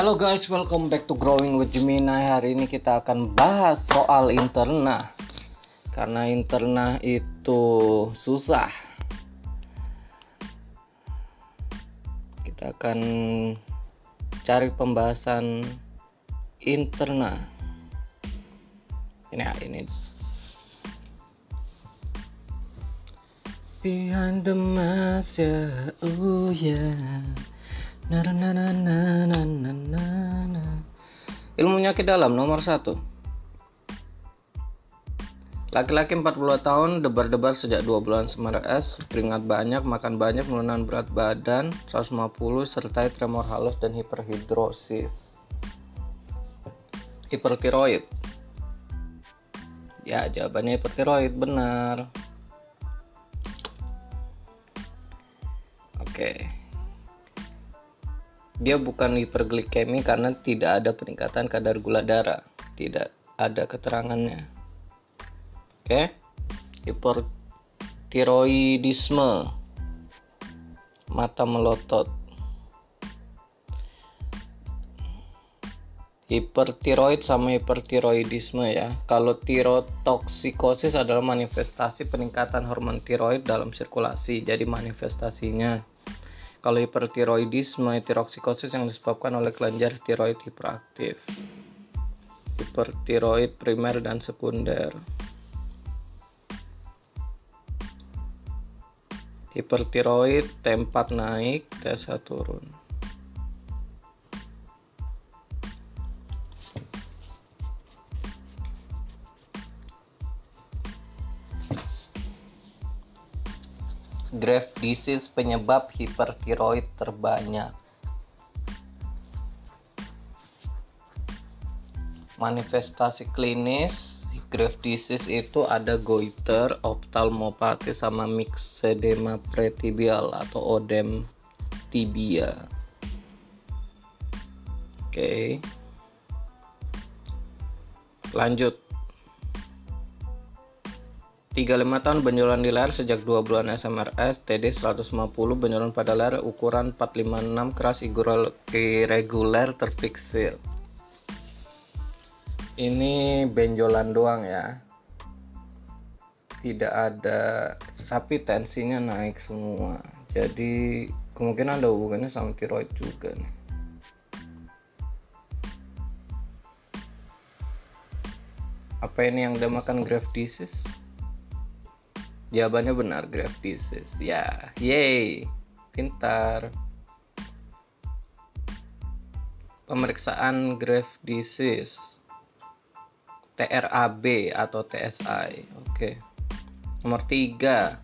Halo guys, welcome back to Growing with Gemini. Hari ini kita akan bahas soal interna. Karena interna itu susah. Kita akan cari pembahasan interna. Ini ini Behind the mask, oh yeah na na ilmu penyakit dalam nomor satu Laki-laki 40 tahun debar-debar sejak 2 bulan semar es, keringat banyak, makan banyak, penurunan berat badan 150 serta tremor halus dan hiperhidrosis. Hipertiroid. Ya, jawabannya hipertiroid benar. Oke. Okay. Dia bukan hiperglikemi karena tidak ada peningkatan kadar gula darah. Tidak ada keterangannya. Oke. Hipertiroidisme. Mata melotot. hipertiroid sama hipertiroidisme ya. Kalau tirotoksikosis adalah manifestasi peningkatan hormon tiroid dalam sirkulasi. Jadi manifestasinya kalau hipertiroidisme, tiroksikosis yang disebabkan oleh kelenjar tiroid hiperaktif. Hipertiroid primer dan sekunder. Hipertiroid T4 naik, T1 turun. Graft disease penyebab hipertiroid terbanyak. Manifestasi klinis Graft disease itu ada goiter, ophthalmopathy sama myxedema pretibial atau odem tibia. Oke. Lanjut 35 tahun benjolan di layar sejak 2 bulan SMRS, TD 150, benjolan pada layar ukuran 456 keras irregular terfiksir. Ini benjolan doang ya. Tidak ada tapi tensinya naik semua. Jadi kemungkinan ada hubungannya sama tiroid juga nih. Apa ini yang makan graft disease? Jawabannya benar, graft disease. Ya, yay, pintar. Pemeriksaan graft disease. TRAB atau TSI. Oke. Nomor 3.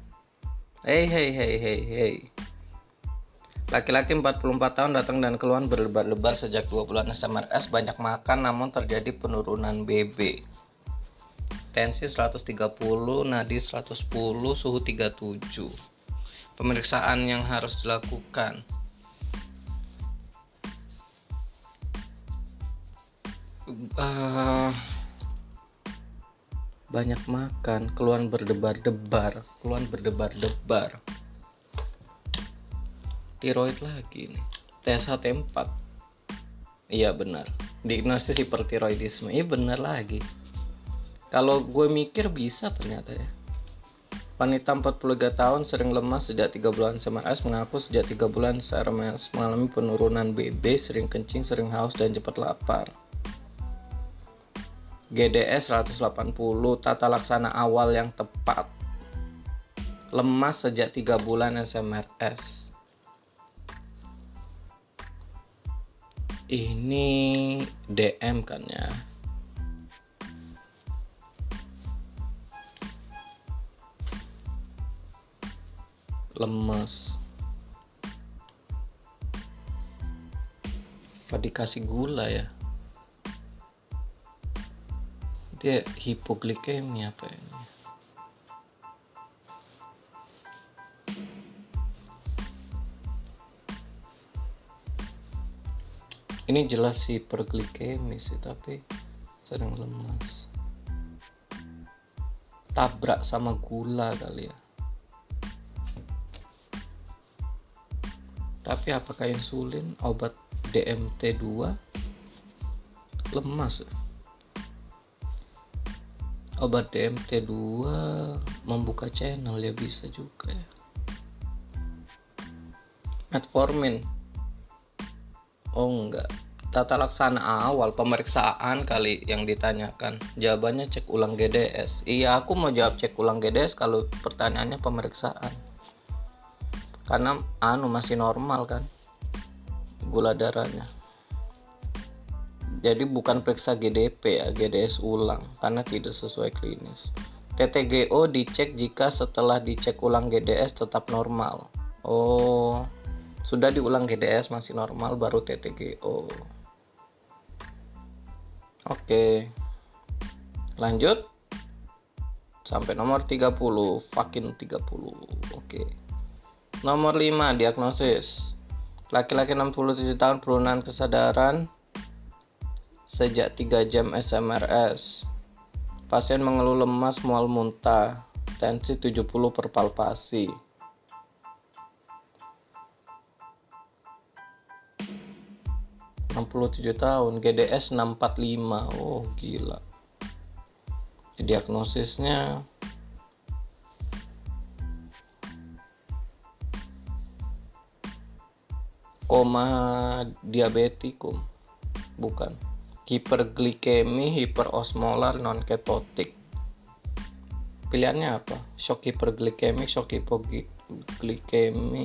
Hei, hei, hei, hei, hei. Laki-laki 44 tahun datang dan keluar berlebar-lebar sejak 2 bulan SMRS banyak makan namun terjadi penurunan BB tensi 130, nadi 110, suhu 37. Pemeriksaan yang harus dilakukan. Uh, banyak makan, keluhan berdebar-debar, keluhan berdebar-debar. Tiroid lagi nih. TSH-T4. Iya benar. Diagnosis hipertiroidisme. Iya benar lagi kalau gue mikir bisa ternyata ya Wanita 43 tahun sering lemas sejak 3 bulan SMRS mengaku sejak 3 bulan SMRS mengalami penurunan BB, sering kencing, sering haus, dan cepat lapar. GDS 180, tata laksana awal yang tepat. Lemas sejak 3 bulan SMRS. Ini DM kan ya. Lemes. Apa dikasih gula ya? Dia hipoglikemia apa ini ini jelas hiperglikemi sih tapi sedang lemas tabrak sama gula kali ya Tapi apakah insulin, obat DMT2, lemas? Obat DMT 2 membuka channel ya bisa juga ya. Metformin. Oh enggak. Tata laksana awal pemeriksaan kali yang ditanyakan. Jawabannya cek ulang GDS iya aku mau jawab cek ulang GDS kalau pertanyaannya pemeriksaan karena anu masih normal kan gula darahnya jadi bukan periksa GDP ya GDS ulang karena tidak sesuai klinis TTGO dicek jika setelah dicek ulang GDS tetap normal oh sudah diulang GDS masih normal baru TTGO Oke. Lanjut. Sampai nomor 30, fucking 30. Oke. Nomor 5, diagnosis. Laki-laki 67 tahun penurunan kesadaran sejak 3 jam SMRS. Pasien mengeluh lemas, mual muntah, tensi 70 per palpasi. 67 tahun GDS 645 oh gila diagnosisnya koma diabetikum bukan. Hiperglikemi hiperosmolar non ketotik pilihannya apa? Shock hiperglikemi shock hipoglikemi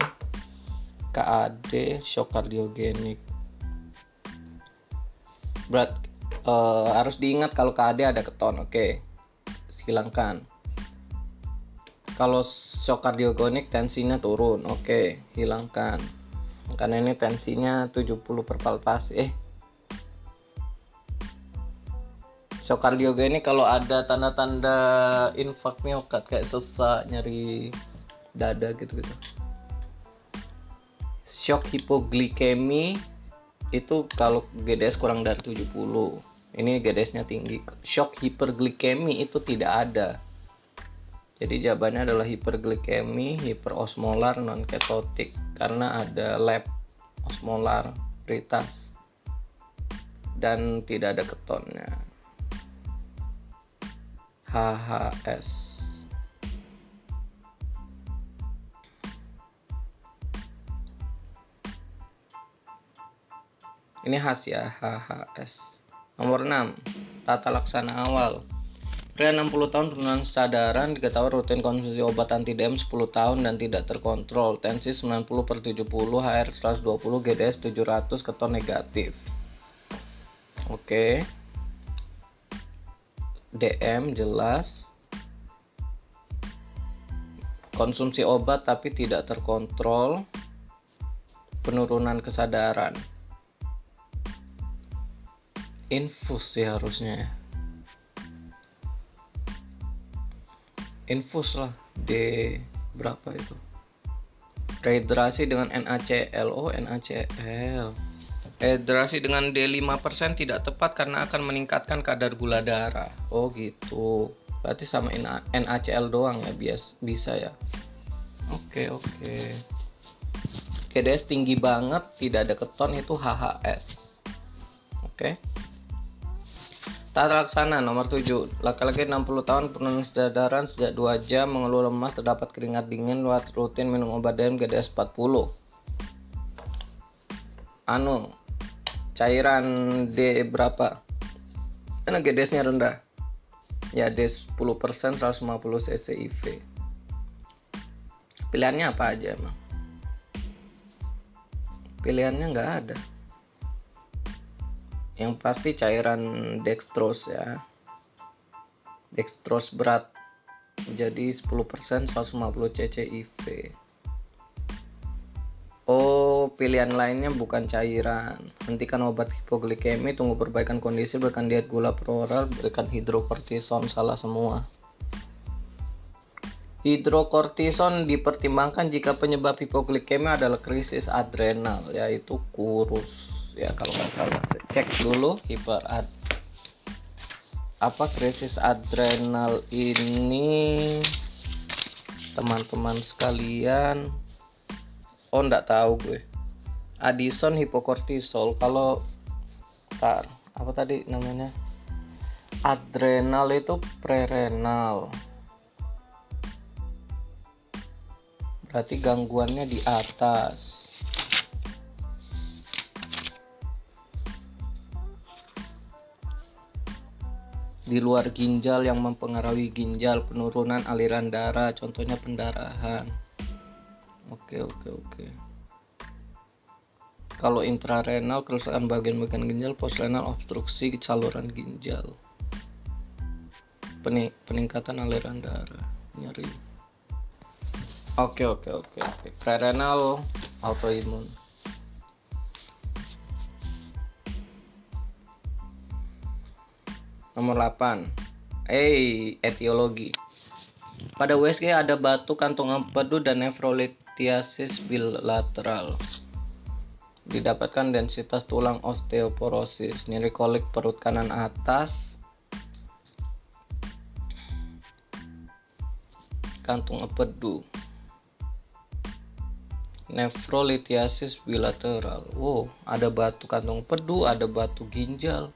KAD shock kardiogenik. Berat uh, harus diingat kalau KAD ada keton oke. Okay. hilangkan. Kalau shock kardiogonik tensinya turun oke. Okay. hilangkan karena ini tensinya 70 per palpasi eh. Shock kardiogenik kalau ada tanda-tanda infak miokard kayak sesak nyeri dada gitu-gitu. Shock hipoglikemi itu kalau GDS kurang dari 70 ini GDS-nya tinggi. Shock hiperglikemi itu tidak ada. Jadi jawabannya adalah hiperglikemi hiperosmolar non ketotik karena ada lab osmolar pritas dan tidak ada ketonnya HHS Ini khas ya, HHS. Nomor 6. Tata laksana awal. Pria 60 tahun penurunan sadaran diketahui rutin konsumsi obat anti DM 10 tahun dan tidak terkontrol. Tensi 90 per 70, HR 120, GDS 700, keton negatif. Oke. DM jelas. Konsumsi obat tapi tidak terkontrol. Penurunan kesadaran infus sih harusnya ya infus lah D berapa itu? Rehidrasi dengan NaCl oh NaCl rehidrasi dengan D5% tidak tepat karena akan meningkatkan kadar gula darah. Oh gitu. Berarti sama NaCl doang ya bias bisa ya? Oke oke. KDS tinggi banget tidak ada keton itu HHS oke Tata laksana nomor 7. Laki-laki 60 tahun penurunan kesadaran sejak 2 jam mengeluh lemas terdapat keringat dingin luat rutin minum obat DM GDS 40. Anu cairan D berapa? Karena GDS-nya rendah. Ya D 10% 150 cc IV. Pilihannya apa aja emang? Pilihannya nggak ada yang pasti cairan dextrose ya dextrose berat jadi 10% 150 cc IV Oh, pilihan lainnya bukan cairan. Hentikan obat hipoglikemi, tunggu perbaikan kondisi, berikan diet gula peroral, berikan hidrokortison, salah semua. Hidrokortison dipertimbangkan jika penyebab hipoglikemi adalah krisis adrenal, yaitu kurus ya kalau nggak salah cek dulu hiperat apa krisis adrenal ini. Teman-teman sekalian. Oh nggak tahu gue. Addison hipokortisol. Kalau tar apa tadi namanya? Adrenal itu prerenal. Berarti gangguannya di atas di luar ginjal yang mempengaruhi ginjal penurunan aliran darah contohnya pendarahan. Oke oke oke. Kalau intrarenal kerusakan bagian-bagian ginjal postrenal obstruksi saluran ginjal. Peningkatan aliran darah nyeri. Oke oke oke oke. Prerenal autoimun Nomor 8. Eh, etiologi. Pada USG ada batu kantung empedu dan nefrolithiasis bilateral. Didapatkan densitas tulang osteoporosis, nyeri kolik perut kanan atas, kantung empedu. Nefrolithiasis bilateral. Wow, ada batu kantung empedu, ada batu ginjal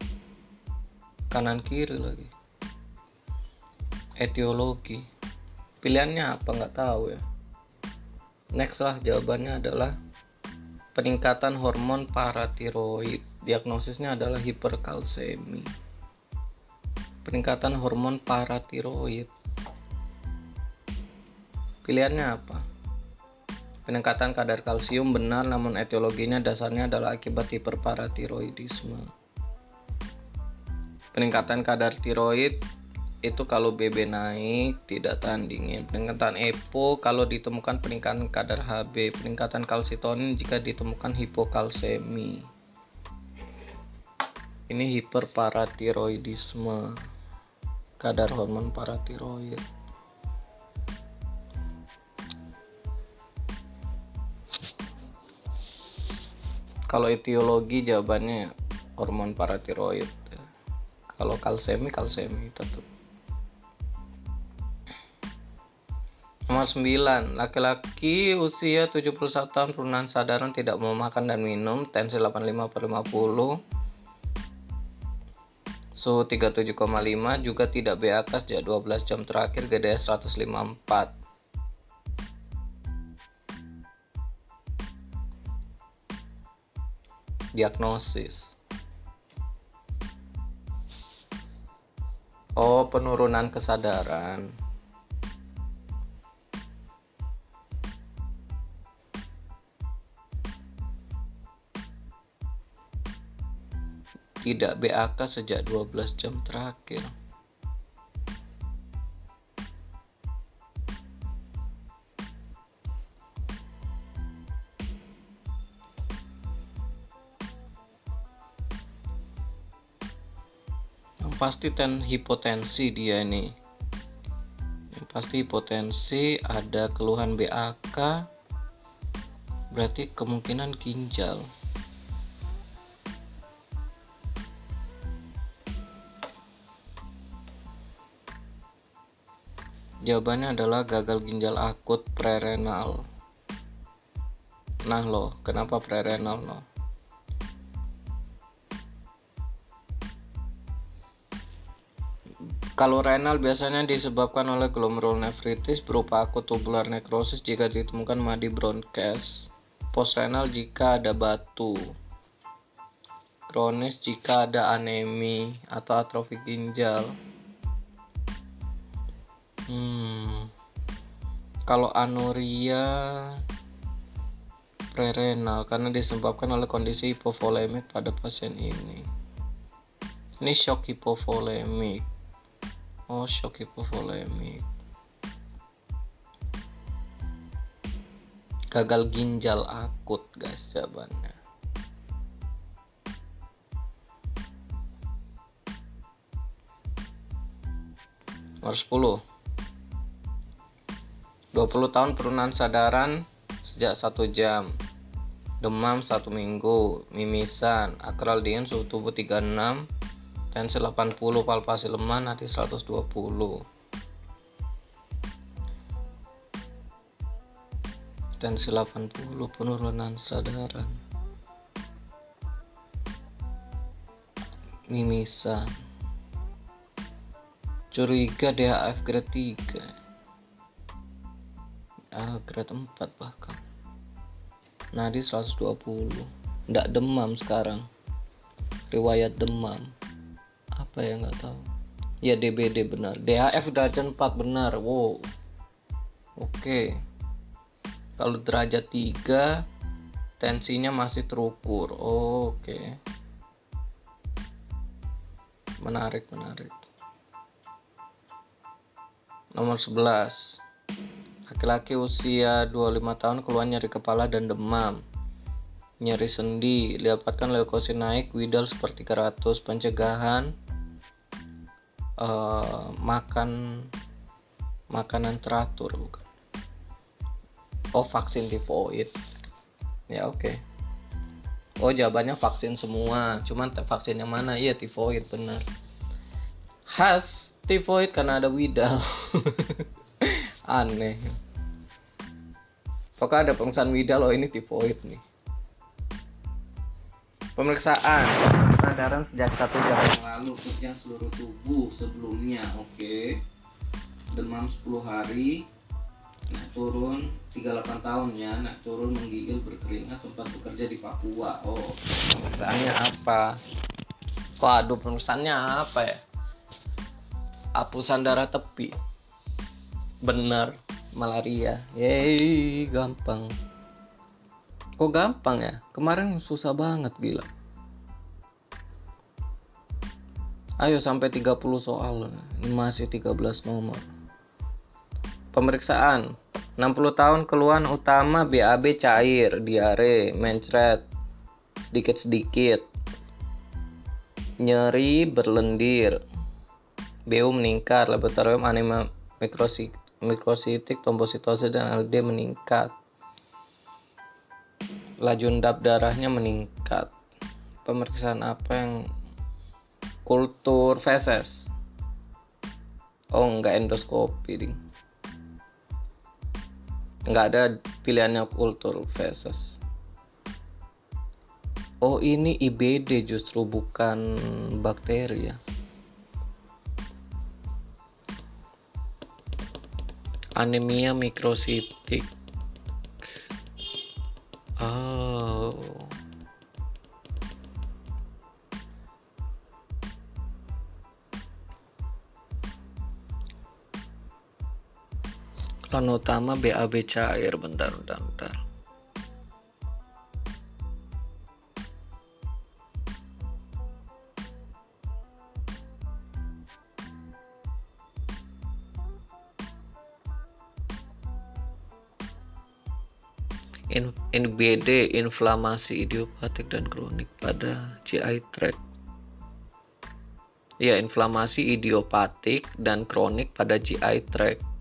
kanan kiri lagi. Etiologi. Pilihannya apa? Nggak tahu ya. Next lah jawabannya adalah peningkatan hormon paratiroid. Diagnosisnya adalah hiperkalsemi. Peningkatan hormon paratiroid. Pilihannya apa? Peningkatan kadar kalsium benar namun etiologinya dasarnya adalah akibat hiperparatiroidisme peningkatan kadar tiroid itu kalau BB naik tidak tahan dingin peningkatan EPO kalau ditemukan peningkatan kadar HB peningkatan kalsitonin jika ditemukan hipokalsemi. Ini hiperparatiroidisme kadar hormon paratiroid. Kalau etiologi jawabannya hormon paratiroid kalau kalsemi kalsemi tetap Nomor 9, laki-laki usia 71 tahun perubahan sadaran tidak mau makan dan minum, tensi 85 per 50, suhu 37,5, juga tidak BAK sejak 12 jam terakhir, GDS 154. Diagnosis Oh, penurunan kesadaran. Tidak BAK sejak 12 jam terakhir. Pasti ten hipotensi dia ini yang pasti hipotensi ada keluhan BAK berarti kemungkinan ginjal Jawabannya adalah gagal ginjal akut prerenal. Nah loh, kenapa prerenal loh? Kalau renal biasanya disebabkan oleh glomerulonefritis berupa akut tubular necrosis jika ditemukan madi broadcast. Postrenal jika ada batu. Kronis jika ada anemi atau atrofi ginjal. Hmm. Kalau anuria prerenal karena disebabkan oleh kondisi hipovolemik pada pasien ini. Ini shock hipovolemik Oh, shock hipovolemik. Gagal ginjal akut, guys, jawabannya. Nomor 10. 20 tahun penurunan sadaran sejak satu jam demam satu minggu mimisan akral dingin suhu tubuh 36 tensi 80 palpasi lemah nanti 120 tensi 80 penurunan sadaran. Mimisan. Curiga DHF grade 3 ah, grade 4 bahkan. Nadi 120 ndak demam sekarang. Riwayat demam apa ya nggak tahu. Ya DBD benar. DHF derajat 4 benar. Wow. Oke. Kalau derajat 3 tensinya masih terukur. Oke. Menarik menarik. Nomor 11 laki-laki usia 25 tahun keluar nyeri kepala dan demam. Nyeri sendi. Didapatkan leukosit naik widal seperti 300 pencegahan uh, makan makanan teratur bukan? Oh vaksin tifoid ya oke. Okay. oh jawabannya vaksin semua. Cuman vaksin yang mana? Iya tifoid benar. Khas tifoid karena ada widal. Aneh. Apakah ada pemeriksaan widal oh ini tifoid nih. Pemeriksaan kesadaran sejak satu jam yang lalu kerja seluruh tubuh sebelumnya oke. Okay. demam 10 hari Nah turun 38 tahun ya Nah turun menggigil berkeringat sempat bekerja di Papua Oh. Pemeriksaannya apa? Waduh pemeriksaannya apa ya? Apusan darah tepi. Bener Malaria. Yeay gampang. Kok gampang ya? Kemarin susah banget gila Ayo sampai 30 soal Masih 13 nomor. Pemeriksaan. 60 tahun keluhan utama BAB cair, diare, mencret, sedikit-sedikit, nyeri berlendir, BU meningkat, laboratorium anema mikrositik, trombositosis dan LD meningkat, laju endap darahnya meningkat. Pemeriksaan apa yang kultur feses? Oh, enggak endoskopi, ding. Nggak ada pilihannya kultur feses. Oh ini IBD justru bukan bakteri ya. Anemia mikrositik Plan utama BAB cair. Bentar bentar bentar. In, NBD inflamasi idiopatik dan kronik pada GI tract. Ya inflamasi idiopatik dan kronik pada GI tract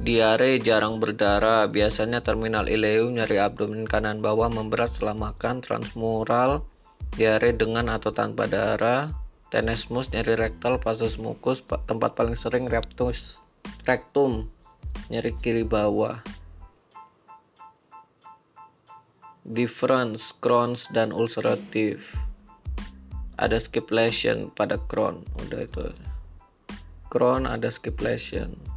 Diare jarang berdarah, biasanya terminal ileum, nyeri abdomen kanan bawah memberat setelah makan, transmural, diare dengan atau tanpa darah, tenesmus, nyeri rektal, pasus mukus, tempat paling sering reptus, rektum, nyeri kiri bawah. Difference, Crohn's dan ulcerative. Ada skip lesion pada Crohn, udah itu. Crohn ada skip lesion.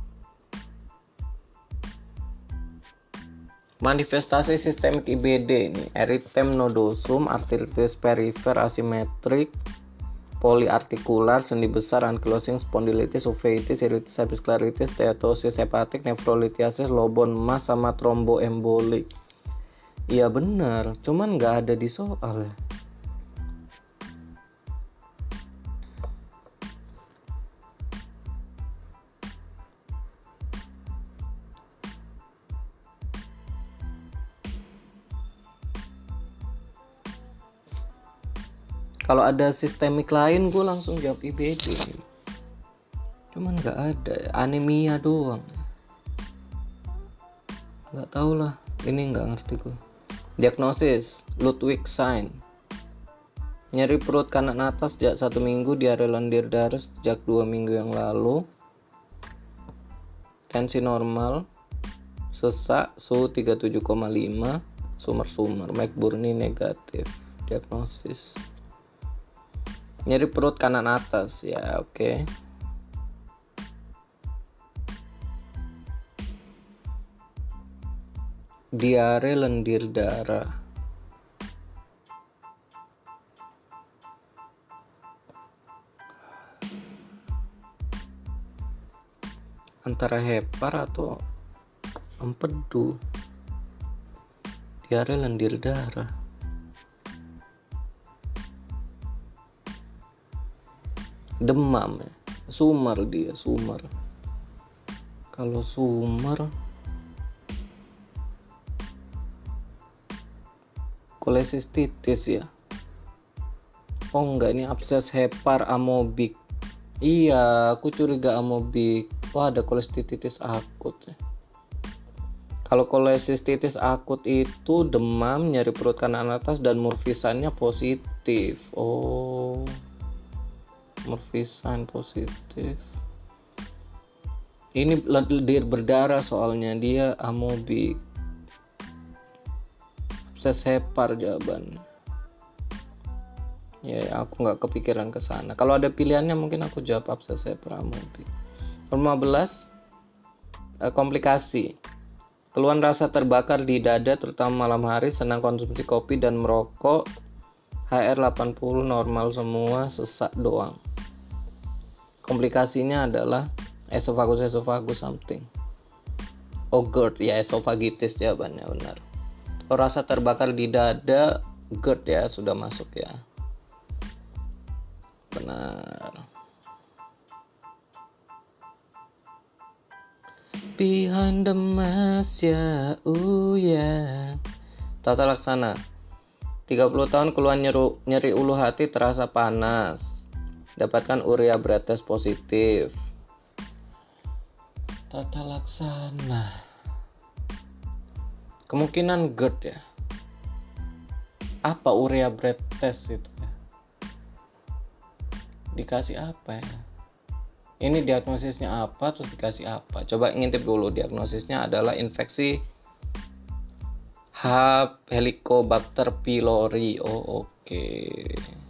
Manifestasi sistemik IBD ini eritem nodosum, arteritis perifer asimetrik, poliartikular, sendi besar, ankylosing spondylitis, uveitis, iritis episcleritis, steatosis hepatik, nefrolitiasis, lobon emas, sama tromboembolik. Iya benar, cuman nggak ada di soal kalau ada sistemik lain gue langsung jawab IBD cuman nggak ada anemia doang. Nggak tau lah ini nggak ngerti gue diagnosis Ludwig sign nyeri perut kanan atas sejak satu minggu diare lendir darah sejak dua minggu yang lalu. Tensi normal sesak suhu 37,5 sumber-sumber McBurney negatif diagnosis nyeri perut kanan atas. Ya oke. Okay. diare lendir darah. Antara hepar atau empedu diare lendir darah demam ya. Sumar dia sumar. Kalau sumar kolesistitis ya. Oh enggak ini abses hepar amobik iya aku curiga amobik wah ada kolesistitis akut ya. Kalau kolesistitis akut itu demam nyeri perut kanan atas dan murfisannya positif. Oh Murfisan positif. Ini lendir berdarah soalnya. Dia amobik abses hepar jawaban. Ya aku nggak kepikiran ke sana. Kalau ada pilihannya mungkin aku jawab abses hepar amobik 15 eh, komplikasi. Keluhan rasa terbakar di dada terutama malam hari senang konsumsi kopi dan merokok. HR 80 normal semua sesak doang komplikasinya adalah esophagus something. Oh GERD. Ya esofagitis jawabannya benar. Oh rasa terbakar di dada GERD ya sudah masuk ya. Benar. Behind the mask ya uh ya. Tata laksana. 30 tahun keluhan nyeri ulu hati terasa panas dapatkan urea berat positif. Tata laksana. Kemungkinan GERD ya. Apa urea breath test itu ya? Dikasih apa ya? Ini diagnosisnya apa terus dikasih apa? Coba ngintip dulu diagnosisnya adalah infeksi H. Helicobacter pylori. Oh oke. okay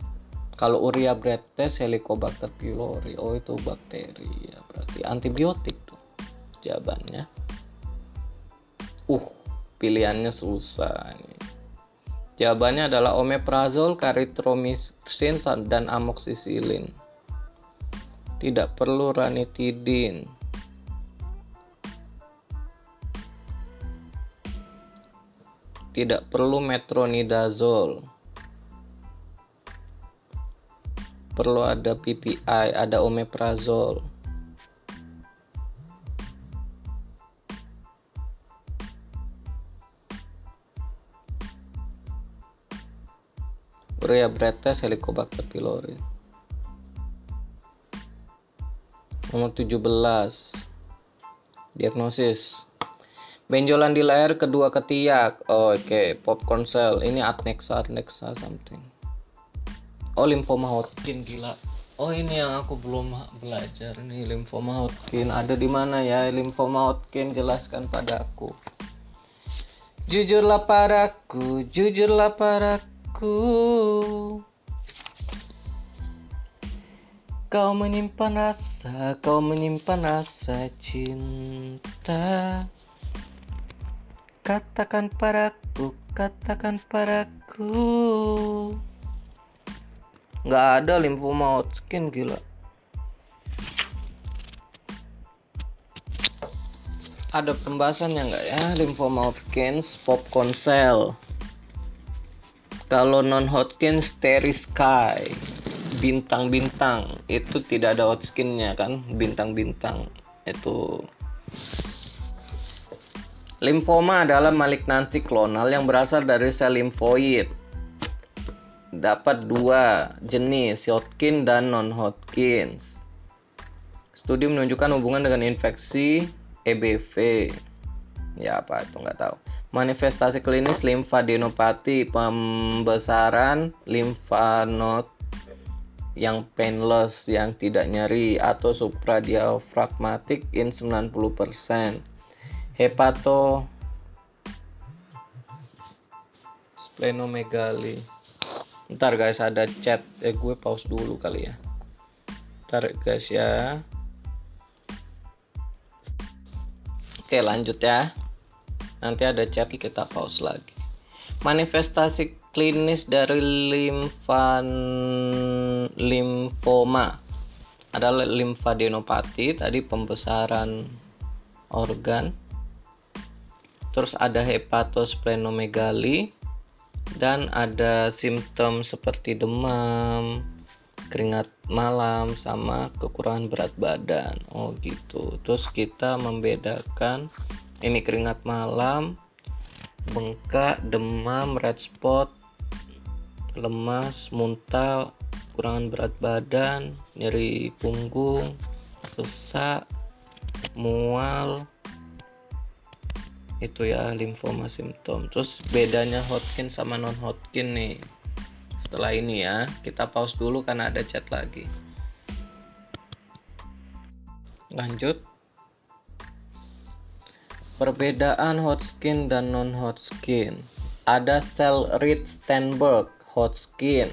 kalau urea breath test helicobacter pylori. Oh itu bakteri. Ya berarti antibiotik tuh jawabannya. Uh pilihannya susah ini jawabannya adalah omeprazol karitromycin dan amoxicillin. Tidak perlu ranitidin. Tidak perlu metronidazole perlu ada PPI, ada omeprazol. Urea bretes Helicobacter pylori. Nomor 17. Diagnosis. Benjolan di leher kedua ketiak. Oh, Oke, okay. popcorn cell. Ini adnexa, adnexa something oh limfoma Hodgkin gila. Oh ini yang aku belum belajar nih limfoma Hodgkin ada di mana ya? Limfoma Hodgkin jelaskan padaku jujurlah padaku jujurlah padaku. Kau menyimpan rasa kau menyimpan rasa cinta. Katakan padaku katakan padaku nggak ada lymphoma Hodgkin gila. Ada pembahasannya nggak ya? Lymphoma Hodgkin popcorn cell. Kalau non Hodgkin starry sky. Bintang-bintang. Itu tidak ada Hodgkinnya kan? Bintang-bintang. Itu. Limfoma adalah malignansi klonal yang berasal dari sel limfoid dapat dua jenis Hodgkin dan non Hodgkin. Studi menunjukkan hubungan dengan infeksi EBV. Ya apa itu nggak tahu. Manifestasi klinis limfadenopati, pembesaran limfanod yang painless, yang tidak nyeri atau supradiafragmatik in 90%. Hepato splenomegali ntar guys ada chat. Eh gue pause dulu kali ya. Ntar guys ya. Oke lanjut ya. Nanti ada chat kita pause lagi. Manifestasi klinis dari limfan limfoma. Adalah limfadenopati tadi pembesaran organ. Terus ada hepatosplenomegali dan ada simptom seperti demam keringat malam sama kekurangan berat badan. Oh gitu. Terus kita membedakan ini keringat malam bengkak demam red spot lemas, muntah, kurangan berat badan, nyeri punggung, sesak, mual, itu ya limfoma simptom. Terus bedanya Hodgkin sama non Hodgkin nih. Setelah ini ya, kita pause dulu karena ada chat lagi. Lanjut. Perbedaan Hodgkin dan non Hodgkin. Ada sel Reed Steinberg Hodgkin.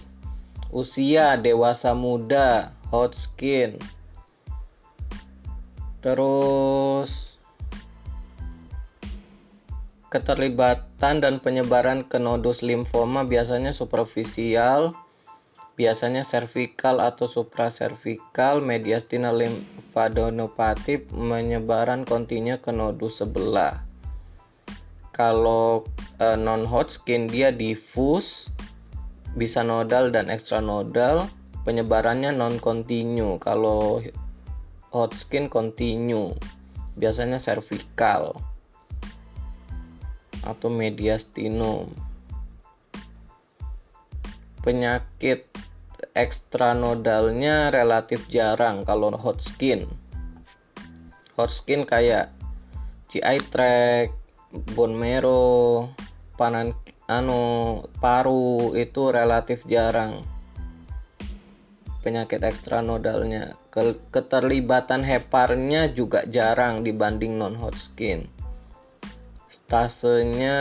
Usia dewasa muda, Hodgkin. Terus keterlibatan dan penyebaran ke nodus limfoma biasanya superficial, biasanya cervical atau supraservikal, mediastinal limfadenopati menyebaran kontinu ke nodus sebelah. Kalau eh, non Hodgkin dia diffus bisa nodal dan ekstranodal penyebarannya non kontinu kalau Hodgkin kontinu biasanya cervical atau mediastinum. Penyakit ekstranodalnya relatif jarang kalau Hodgkin Hodgkin kayak GI tract bone marrow panan anu paru itu relatif jarang. Penyakit ekstranodalnya. Keterlibatan heparnya juga jarang dibanding non Hodgkin stasenya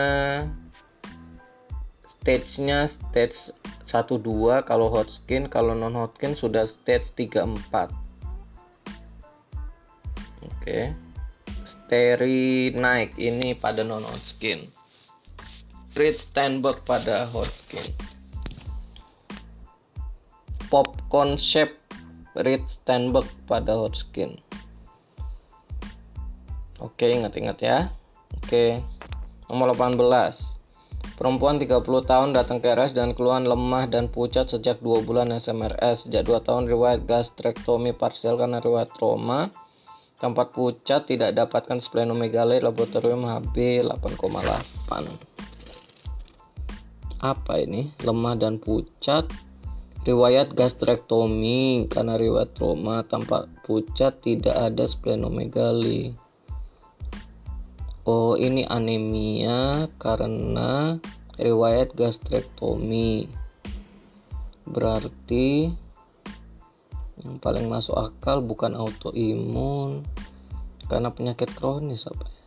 stage-nya stage 1 2 kalau Hodgkin kalau non Hodgkin sudah stage 3 4 oke okay. steri naik ini pada non Hodgkin Reed Steinberg pada Hodgkin. Popcorn shape Reed Steinberg pada Hodgkin. Oke, ingat-ingat ya. Oke. Nomor 18. Perempuan 30 tahun datang ke RS dan keluhan lemah dan pucat sejak 2 bulan SMRS. Sejak 2 tahun riwayat gastrektomi parsial karena riwayat trauma. Tempat pucat tidak dapatkan splenomegaly laboratorium HB 8,8 apa ini lemah dan pucat riwayat gastrektomi karena riwayat trauma tampak pucat tidak ada splenomegali oh ini anemia karena riwayat gastrektomi. Berarti yang paling masuk akal bukan autoimun karena penyakit kronis apa ya?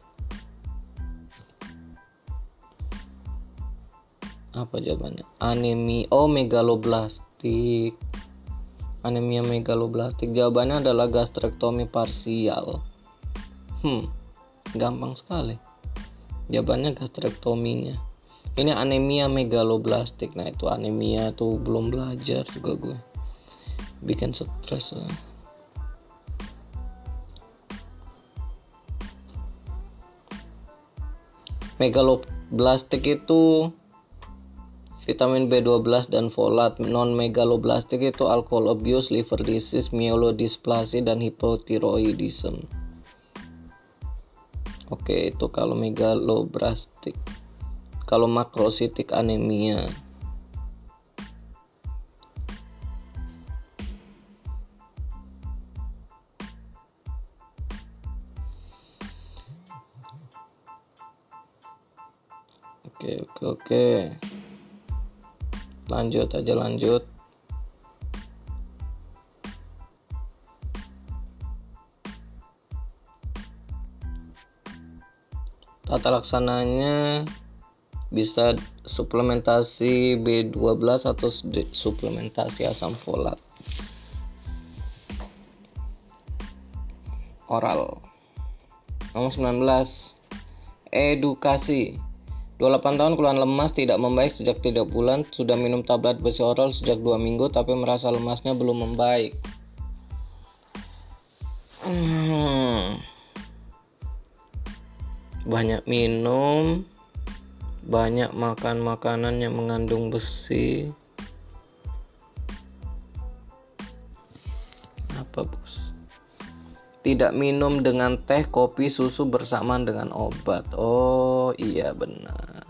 Apa jawabannya? Anemia oh megaloblastik. Anemia megaloblastik. Jawabannya adalah gastrektomi parsial. Hmm gampang sekali. Jawabannya gastrektominya ini anemia megaloblastik. Nah itu anemia tuh belum belajar juga gue. Bikin stres. Lah. megaloblastik itu vitamin B12 dan folat. Non megaloblastik itu alcohol abuse, liver disease, myelodysplasia dan hypothyroidism. Oke, itu kalau megaloblastik. Kalau makrositik anemia. Oke, oke, oke lanjut aja lanjut tata laksananya bisa suplementasi B12 atau suplementasi asam folat. Oral. Nomor 19 edukasi. 28 tahun keluhan lemas tidak membaik sejak 3 bulan. Sudah minum tablet besi oral sejak 2 minggu tapi merasa lemasnya belum membaik. Hmm. Banyak minum banyak makan makanan yang mengandung besi apa bos tidak minum dengan teh, kopi, susu bersamaan dengan obat. Oh, iya benar.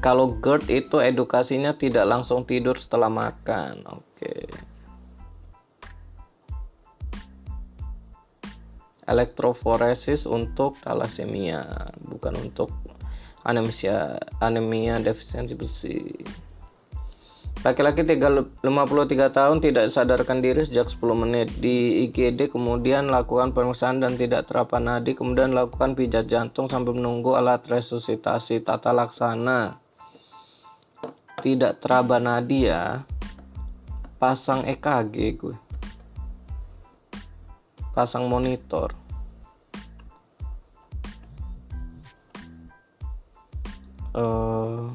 Kalau GERD itu edukasinya tidak langsung tidur setelah makan. Oke. Elektroforesis untuk thalassemia, bukan untuk anemia anemia defisiensi besi. Laki-laki 53 tahun tidak sadarkan diri sejak 10 menit. Di IGD kemudian lakukan pemeriksaan dan tidak terapa nadi kemudian lakukan pijat jantung sambil menunggu alat resusitasi tata laksana. Tidak teraba nadi ya. Pasang EKG gue. Pasang monitor uh,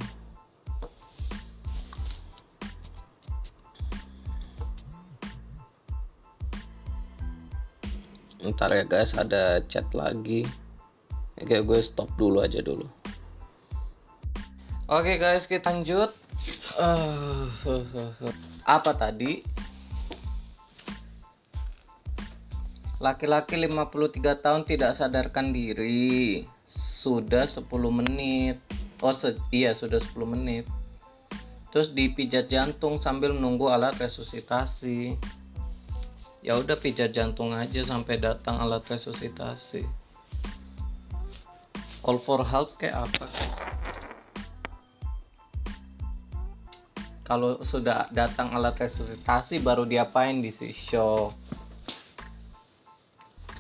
ntar ya guys ada chat lagi. Oke gue stop dulu aja dulu. Oke guys kita lanjut. Uh, apa tadi? Laki-laki 53 tahun tidak sadarkan diri. Sudah 10 menit oh iya sudah 10 menit. Terus dipijat jantung sambil menunggu alat resusitasi. Ya udah pijat jantung aja sampai datang alat resusitasi. Call for help kayak apa? Kalau sudah datang alat resusitasi baru diapain di si show?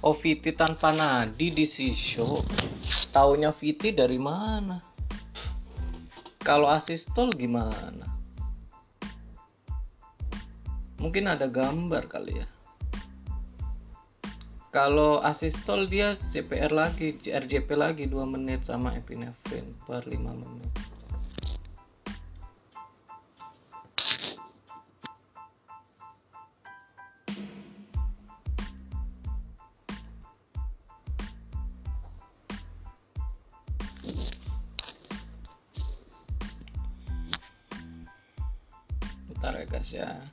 Oh Viti tanpa nadi di si show. Taunya Viti dari mana kalau asistol gimana? Mungkin ada gambar kali ya. Kalau asistol dia CPR lagi RJP lagi 2 menit sama epinefrin per 5 menit Ya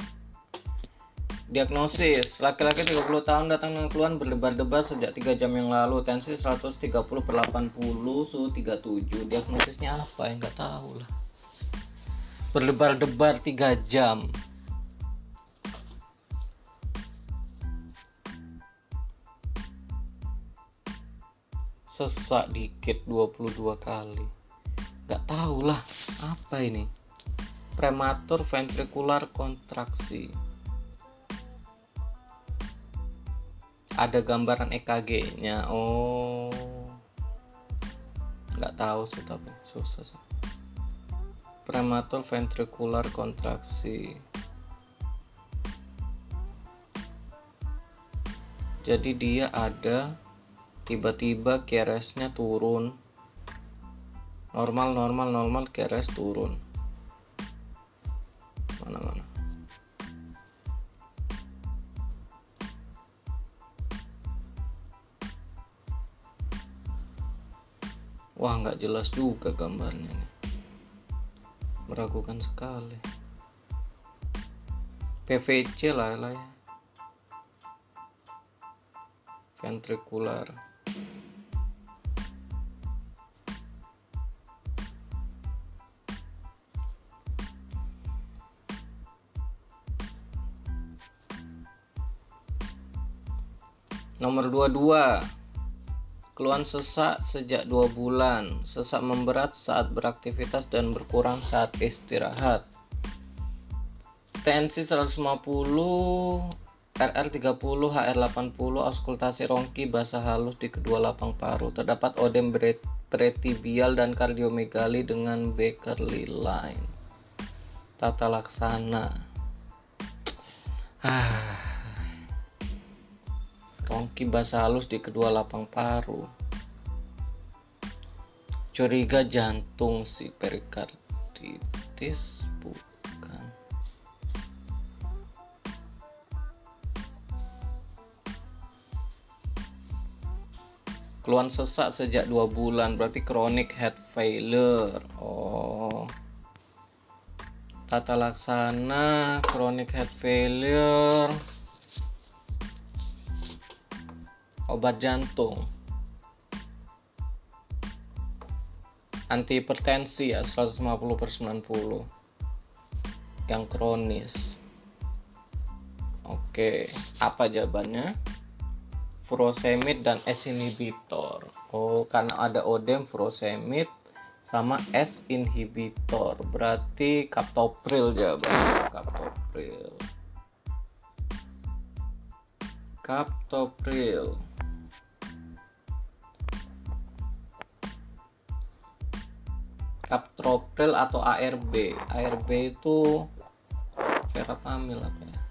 Diagnosis, laki-laki 30 tahun datang dengan keluhan berdebar-debar sejak 3 jam yang lalu, tensi 130 per 80, suhu 37. Diagnosisnya apa ya? Nggak tahu lah. Berdebar-debar 3 jam. Sesak dikit 22 kali. Nggak tahu lah, apa ini? Prematur ventricular kontraksi ada gambaran EKG-nya oh. Nggak tahu sih tapi susah sih. Prematur ventricular kontraksi jadi dia ada tiba-tiba keresnya turun. Normal normal normal keres turun mana mana wah nggak jelas juga gambarnya nih. Meragukan sekali. PVC lah lah ya. Ventricular nomor 22 Keluhan sesak sejak dua bulan, sesak memberat saat beraktivitas dan berkurang saat istirahat. Tensi 150 RR30, HR80, auskultasi rongki, basa halus di kedua lapang paru. Terdapat odem pretibial dan kardiomegali dengan Beckerly line. Tata laksana. Ah. Rongki basa halus di kedua lapang paru. Curiga jantung si perikarditis keluhan sesak sejak dua bulan berarti chronic head failure. Oh. Tata laksana chronic head failure obat jantung antihipertensi ya 150 per 90 yang kronis oke apa jawabannya furosemid dan S inhibitor. Oh, karena ada odem furosemid sama S inhibitor. Berarti captopril jawabannya. Captopril. Captopril. Captopril atau ARB. ARB itu verapamil apa ya?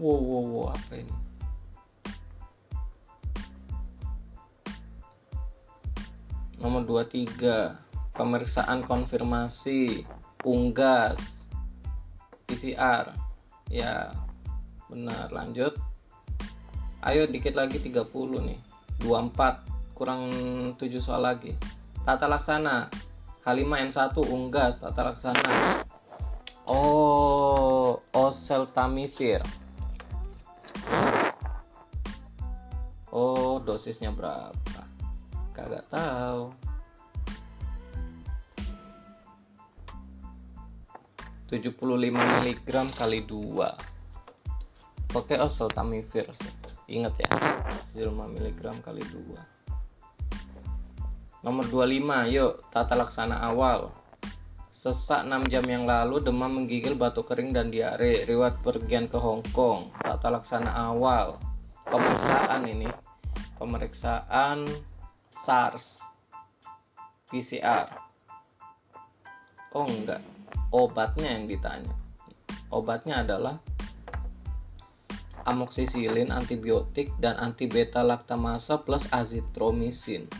wow wow wow apa ini nomor 23 pemeriksaan konfirmasi unggas PCR ya benar lanjut ayo dikit lagi 30 nih 24 kurang 7 soal lagi. Tata laksana H5N1 unggas tata laksana. Oh oseltamivir. Oh dosisnya berapa? Kagak tahu. 75 mg kali 2 oke oh seltamivir ingat ya 75 mg kali 2 nomor 25 yuk tata laksana awal. Sesak 6 jam yang lalu demam menggigil batuk kering dan diare. Riwayat pergian ke Hong Kong. Tata laksana awal. Pemeriksaan ini. Pemeriksaan SARS. PCR oh enggak. Obatnya yang ditanya. Obatnya adalah amoksisilin antibiotik dan anti beta laktamasa plus azitromisin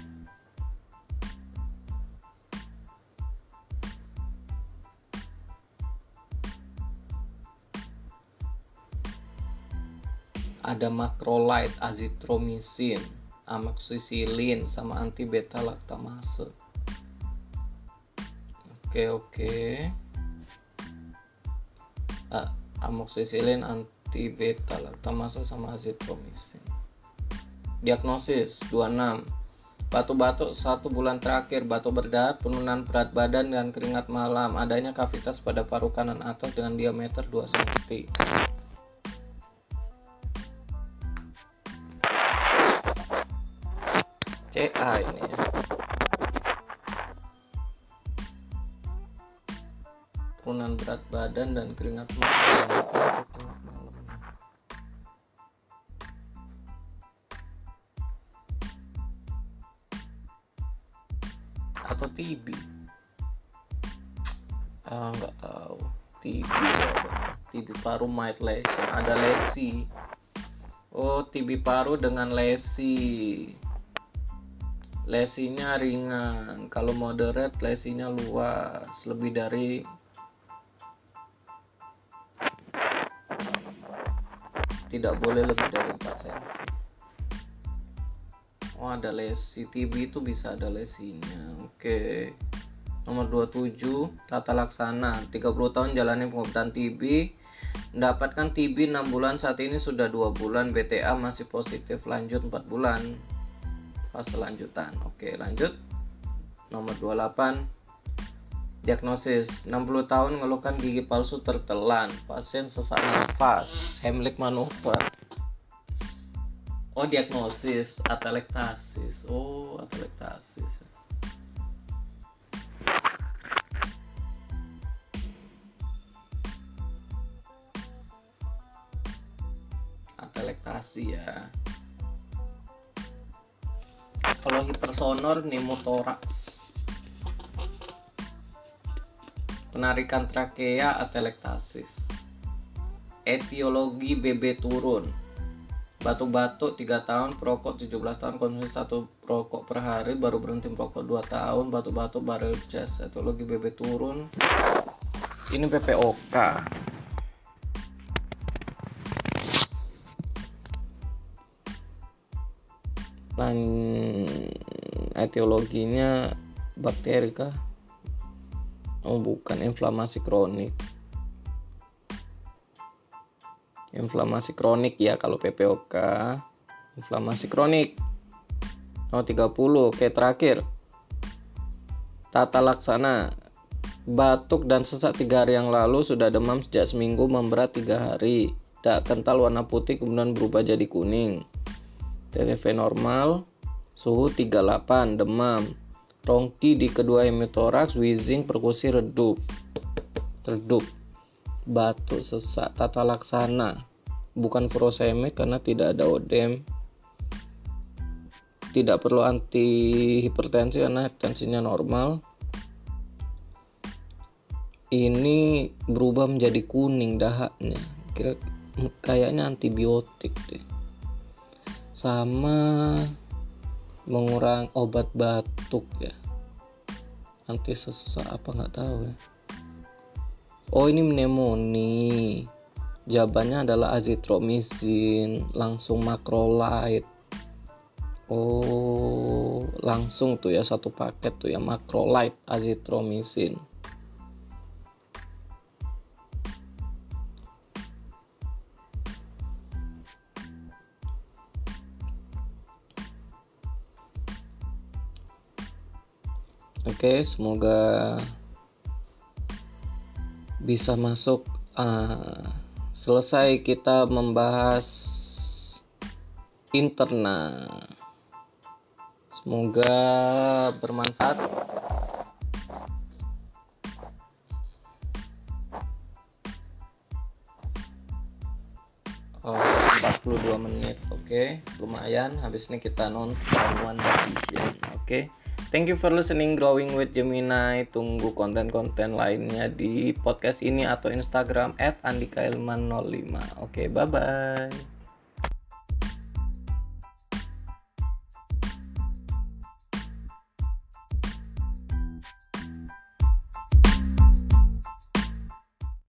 ada macrolide, azitromisin, amoxicillin sama anti beta laktamase. Oke, oke. Ah, amoxicillin, anti beta laktamase sama azitromisin. Diagnosis 26 Batu-batu satu bulan terakhir, batu berdarah, penurunan berat badan dan keringat malam, adanya kavitas pada paru kanan atas dengan diameter 2 cm. CA ini ya. Turunan berat badan dan keringat malam atau TB ah nggak tahu. TB TB paru mild lesion. Ada lesi. Oh TB paru dengan lesi lesinya ringan. Kalau moderate lesinya luas. Lebih dari tidak boleh lebih dari 4 cm oh ada lesi. TB itu bisa ada lesinya. Oke. Nomor 27 tata laksana. 30 tahun jalani pengobatan TB mendapatkan TB 6 bulan. Saat ini sudah 2 bulan. BTA masih positif. Lanjut 4 bulan fase lanjutan oke lanjut. Nomor 28 diagnosis. 60 tahun ngeluhkan gigi palsu tertelan. Pasien sesak nafas. Hemlik manuver. Oh diagnosis. Atelektasis. Oh atelektasis. Atelektasis ya kalau hipersonor pneumothorax penarikan trakea atelektasis. Etiologi BB turun. Batuk-batuk 3 tahun perokok 17 tahun konsumsi satu rokok per hari baru berhenti merokok 2 tahun batuk-batuk baru jas etiologi BB turun. Ini PPOK dan etiologinya bakteri kah? Oh bukan. Inflamasi kronik. Inflamasi kronik ya kalau PPOK inflamasi kronik. Oh 30 oke terakhir. Tata laksana. Batuk dan sesak tiga hari yang lalu sudah demam sejak seminggu memberat tiga hari. Tidak kental warna putih kemudian berubah jadi kuning TTV normal suhu 38 demam Rongki di kedua hemitoraks, wheezing, perkusi redup. Redup. Batuk, sesak, tata laksana. Bukan furosemid karena tidak ada odem. Tidak perlu anti hipertensi karena tensinya normal. Ini berubah menjadi kuning dahaknya. Kira kayaknya antibiotik deh. Sama mengurang obat batuk ya. Anti sesak apa nggak tahu ya. Oh ini pneumonia. Jawabannya adalah azitromisin langsung makrolide oh langsung tuh ya satu paket tuh ya makrolide azitromisin Oke, semoga bisa masuk. Uh, selesai kita membahas interna. Semoga bermanfaat. Oh, 42 menit. Oke, lumayan. Habis ini kita nonton One Division. Oke. Thank you for listening Growing with Gemini. Tunggu konten-konten lainnya di podcast ini atau Instagram @andikailman05. Oke, okay, bye bye.